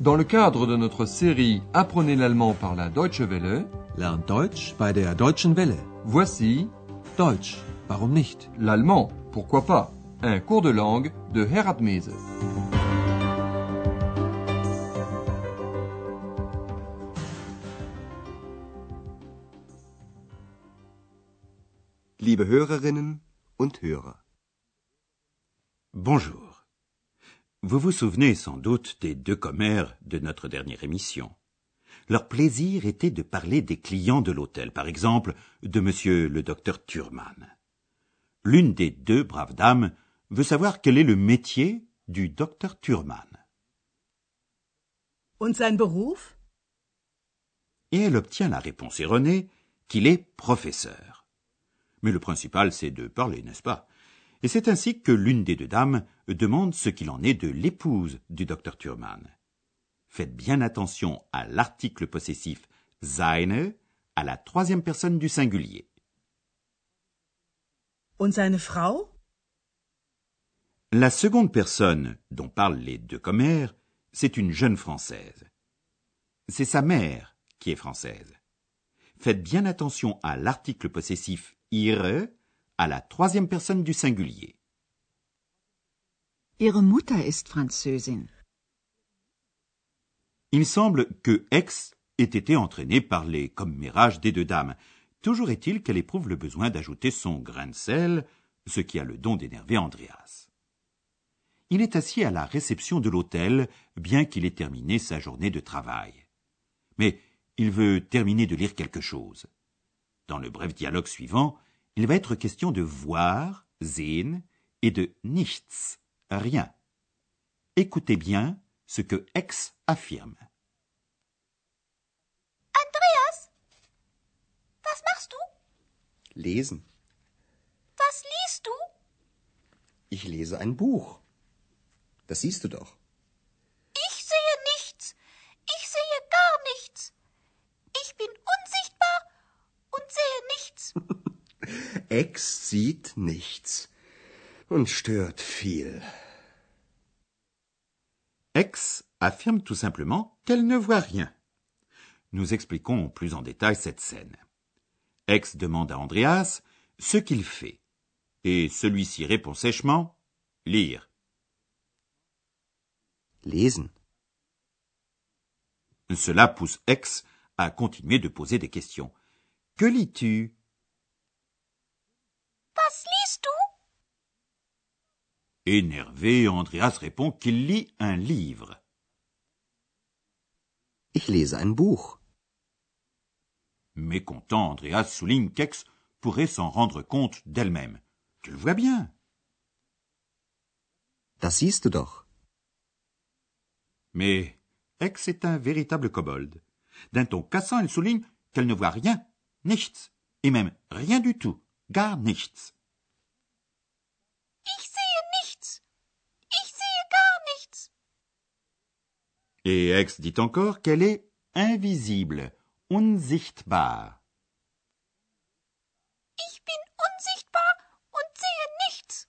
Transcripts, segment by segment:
Dans le cadre de notre série Apprenez l'allemand par la Deutsche Welle, Lernt Deutsch bei der Deutschen Welle. voici Deutsch, warum nicht? l'allemand, pourquoi pas, un cours de langue de Herat Mese. Liebe Hörerinnen und Hörer. Bonjour. Vous vous souvenez sans doute des deux commères de notre dernière émission. Leur plaisir était de parler des clients de l'hôtel, par exemple de monsieur le docteur Thurman. L'une des deux braves dames veut savoir quel est le métier du docteur Thurman. Und sein Beruf? Et elle obtient la réponse erronée qu'il est professeur. Mais le principal, c'est de parler, n'est-ce pas? Et c'est ainsi que l'une des deux dames demande ce qu'il en est de l'épouse du docteur Thurman. Faites bien attention à l'article possessif seine à la troisième personne du singulier. Und seine Frau? La seconde personne dont parlent les deux commères, c'est une jeune Française. C'est sa mère qui est française. Faites bien attention à l'article possessif ihre à la troisième personne du singulier. Ihre Mutter ist Französin. Il semble que X ait été entraînée par les commérages des deux dames. Toujours est-il qu'elle éprouve le besoin d'ajouter son grain de sel, ce qui a le don d'énerver Andreas. Il est assis à la réception de l'hôtel, bien qu'il ait terminé sa journée de travail. Mais il veut terminer de lire quelque chose. Dans le bref dialogue suivant, il va être question de voir, sehen, et de nichts, rien. Écoutez bien ce que X affirme. Andreas, was machst du? Lesen. Was liest du? Ich lese ein Buch. Das siehst du doch. Ich sehe nichts. Ich sehe gar nichts. Ich bin unsichtbar und sehe nichts. Ex sieht nichts und stört viel. X affirme tout simplement qu'elle ne voit rien. Nous expliquons plus en détail cette scène. X demande à Andreas ce qu'il fait, et celui-ci répond sèchement lire. Lesen. Cela pousse X à continuer de poser des questions. Que lis-tu? Du? Énervé, Andreas répond qu'il lit un livre. Ich lese ein Buch. Mécontent, Andreas souligne qu'X pourrait s'en rendre compte d'elle-même. Tu le vois bien. Das siehst du doch. Mais X est un véritable kobold. D'un ton cassant, elle souligne qu'elle ne voit rien, nichts, et même rien du tout, gar nichts. Ich sehe nichts. Ich sehe gar nichts. Et X dit encore qu'elle est invisible, unsichtbar. Ich bin unsichtbar und sehe nichts.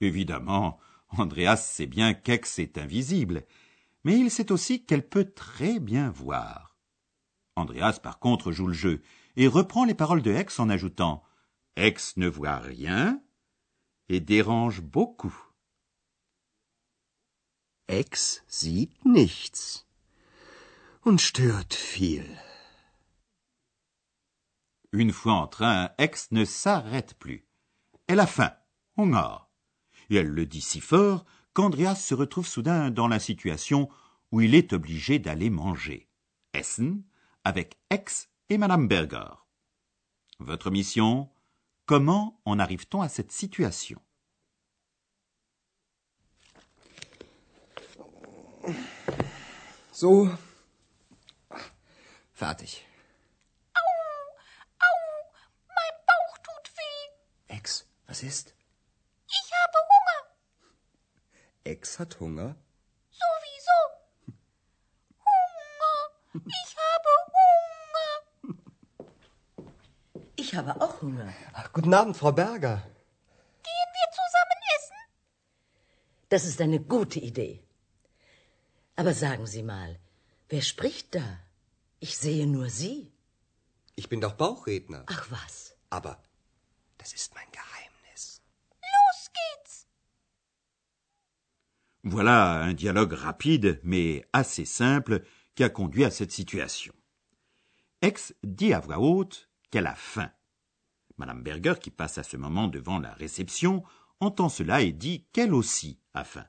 Évidemment, Andreas sait bien qu'X est invisible, mais il sait aussi qu'elle peut très bien voir. Andreas, par contre, joue le jeu et reprend les paroles de X en ajoutant X ne voit rien et dérange beaucoup. Ex sieht nichts und stört viel. Une fois en train, X ne s'arrête plus. Elle a faim, Hunger. Et elle le dit si fort qu'Andreas se retrouve soudain dans la situation où il est obligé d'aller manger. Essen avec X et Madame Berger. Votre mission Comment en arrive-t-on à cette situation? So. Fertig. Au, mein Bauch tut weh. Ex, was ist? Ich habe Hunger. Ex hat Hunger? Ich habe auch Hunger. Ach, guten Abend, Frau Berger. Gehen wir zusammen essen? Das ist eine gute Idee. Aber sagen Sie mal, wer spricht da? Ich sehe nur Sie. Ich bin doch Bauchredner. Ach was. Aber das ist mein Geheimnis. Los geht's. Voilà un dialogue rapide mais assez simple qui a conduit à cette situation. X dit à voix haute qu'elle a faim. Madame Berger, qui passe à ce moment devant la réception, entend cela et dit qu'elle aussi a faim.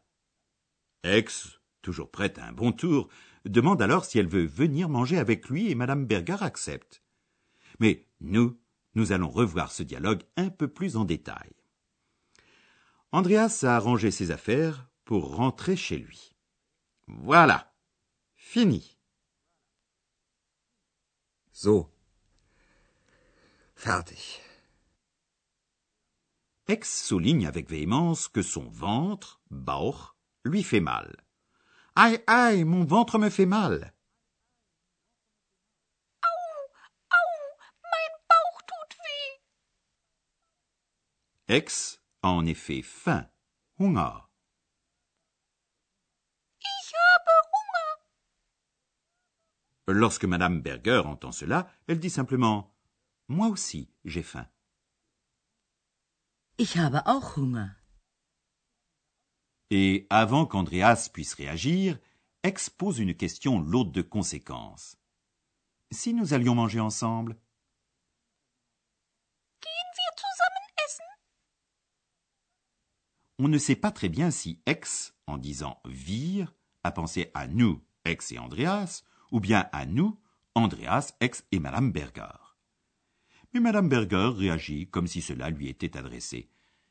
X, toujours prête à un bon tour, demande alors si elle veut venir manger avec lui et Madame Berger accepte. Mais nous, nous allons revoir ce dialogue un peu plus en détail. Andreas a arrangé ses affaires pour rentrer chez lui. Voilà. Fini. So. Fertig. Ex souligne avec véhémence que son ventre, Bauch, lui fait mal. Aïe, aïe, mon ventre me fait mal. Au, mein Bauch tut weh. Ex a en effet faim, Hunger. Ich habe Hunger. Lorsque Madame Berger entend cela, elle dit simplement Moi aussi, j'ai faim. Ich habe auch Hunger. Et avant qu'Andreas puisse réagir, Ex pose une question lourde de conséquences. Si nous allions manger ensemble? Gehen wir zusammen essen? On ne sait pas très bien si Ex, en disant wir, a pensé à nous, Ex et Andreas, ou bien à nous, Andreas, Ex et Madame Berger. Mais Madame Berger réagit comme si cela lui était adressé.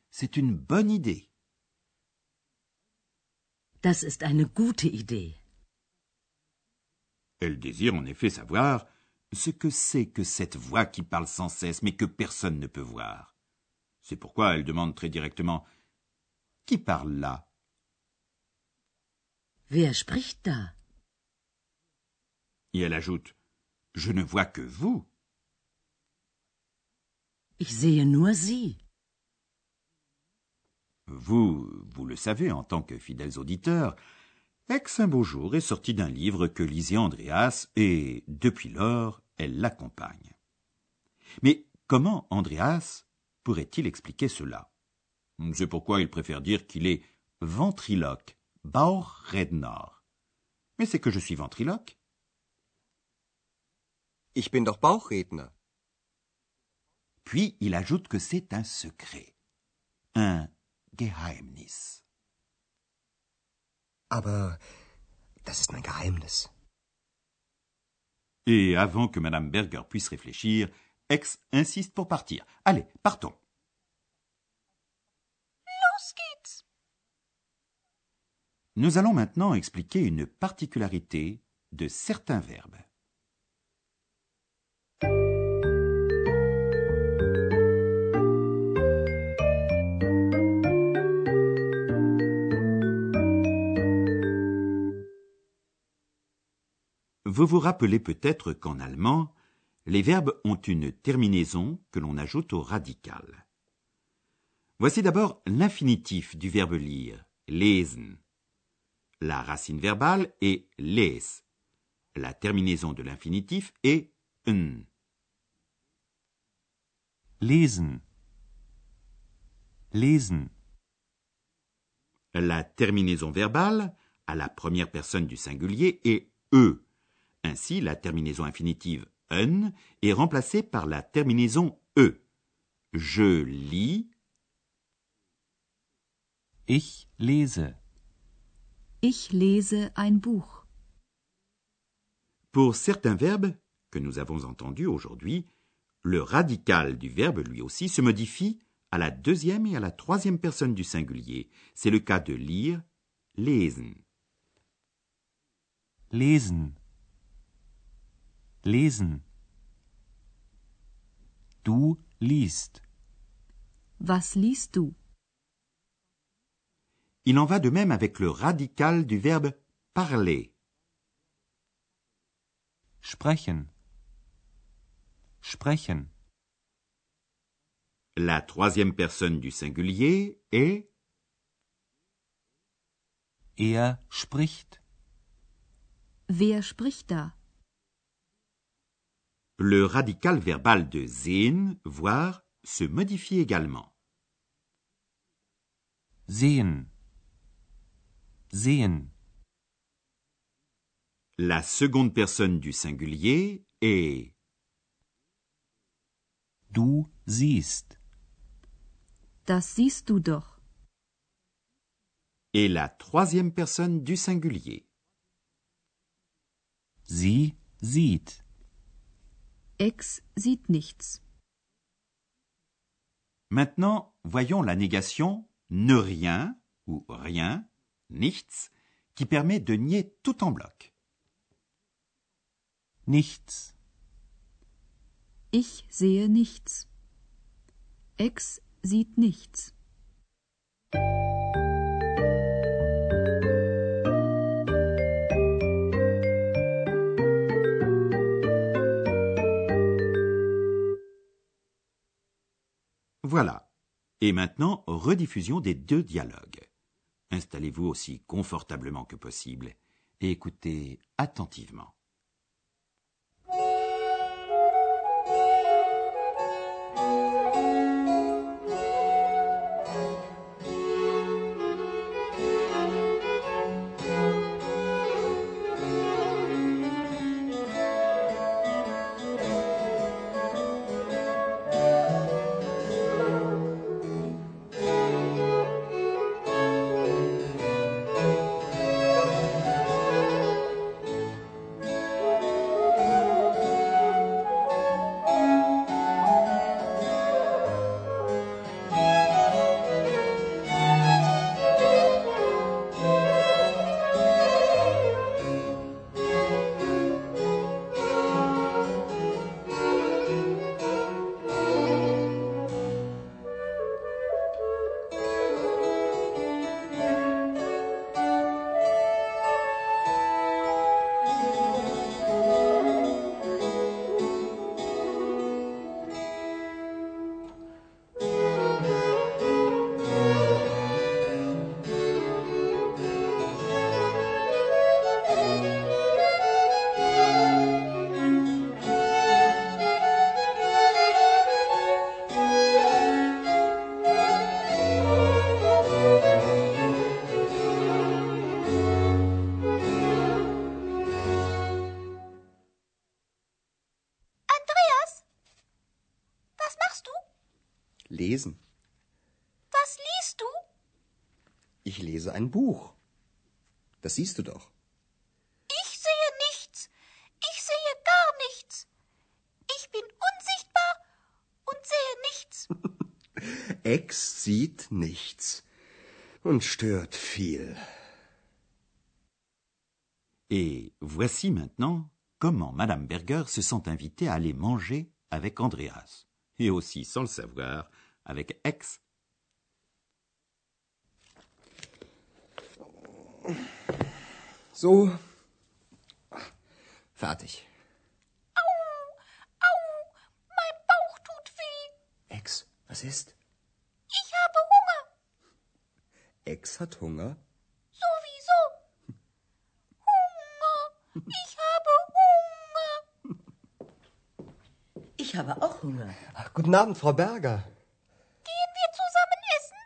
C'est une bonne idée. Das ist eine gute Idee. Elle désire en effet savoir ce que c'est que cette voix qui parle sans cesse mais que personne ne peut voir. C'est pourquoi elle demande très directement Qui parle là? Wer spricht da? Et elle ajoute Je ne vois que vous. Ich sehe nur Sie. Vous, vous le savez en tant que fidèles auditeurs, Ex un beau jour est sorti d'un livre que lisait Andreas et, depuis lors, elle l'accompagne. Mais comment Andreas pourrait-il expliquer cela? C'est pourquoi il préfère dire qu'il est ventriloque, Bauchredner. Mais c'est que je suis ventriloque. Ich bin doch Bauchredner. Puis il ajoute que c'est un secret, un Geheimnis. Aber das ist mein Geheimnis. Et avant que Madame Berger puisse réfléchir, Ex insiste pour partir. Allez, partons. Los geht's. Nous allons maintenant expliquer une particularité de certains verbes. Vous vous rappelez peut-être qu'en allemand, les verbes ont une terminaison que l'on ajoute au radical. Voici d'abord l'infinitif du verbe lire, lesen. La racine verbale est les. La terminaison de l'infinitif est n. Lesen. Lesen. La terminaison verbale, à la première personne du singulier, est e. Ainsi, la terminaison infinitive un est remplacée par la terminaison e. Je lis, Ich lese. Ich lese ein Buch. Pour certains verbes que nous avons entendus aujourd'hui, le radical du verbe lui aussi se modifie à la deuxième et à la troisième personne du singulier. C'est le cas de lire, lesen. Lesen. Lesen. Du liest. Was liest du? Il en va de même avec le radical du verbe parler. Sprechen. Sprechen. La troisième personne du singulier est Er spricht. Wer spricht da? Le radical verbal de sehen, voir, se modifie également. Sehen. Sehen. La seconde personne du singulier est Du siehst. Das siehst du doch. et la troisième personne du singulier. Sie sieht. Ex sieht nichts. Maintenant, voyons la négation ne rien ou rien, nichts, qui permet de nier tout en bloc. Nichts. Ich sehe nichts. Ex sieht nichts. Voilà. Et maintenant, rediffusion des deux dialogues. Installez-vous aussi confortablement que possible et écoutez attentivement. Was machst du? Lesen. Was liest du? Ich lese ein Buch. Das siehst du doch. Ich sehe nichts. Ich sehe gar nichts. Ich bin unsichtbar und sehe nichts. Ex sieht nichts und stört viel. Et voici maintenant comment Madame Berger se sent invitée à aller manger avec Andreas, et aussi, sans le savoir, avec Ex. So. Fertig. Au, mein Bauch tut weh. Ex, was ist? Ich habe Hunger. Ex hat Hunger? Sowieso. Hunger. Ich Ich habe auch Hunger. Ach, guten Abend, Frau Berger. Gehen wir zusammen essen?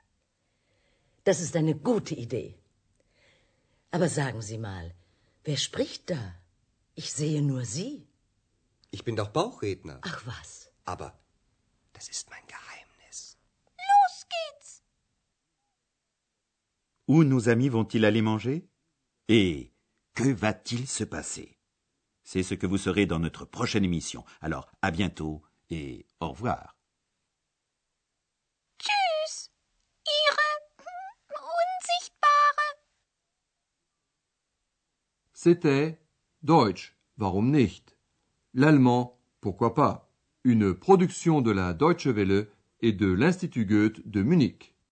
Das ist eine gute Idee. Aber sagen Sie mal, wer spricht da? Ich sehe nur Sie. Ich bin doch Bauchredner. Ach was. Aber das ist mein Geheimnis. Los geht's. Où nos amis vont-ils aller manger Et que va-t-il se passer C'est ce que vous saurez dans notre prochaine émission. Alors, à bientôt et au revoir. Tschüss. Ihre Unsichtbare. C'était Deutsch, warum nicht? L'allemand, pourquoi pas? Une production de la Deutsche Welle et de l'Institut Goethe de Munich.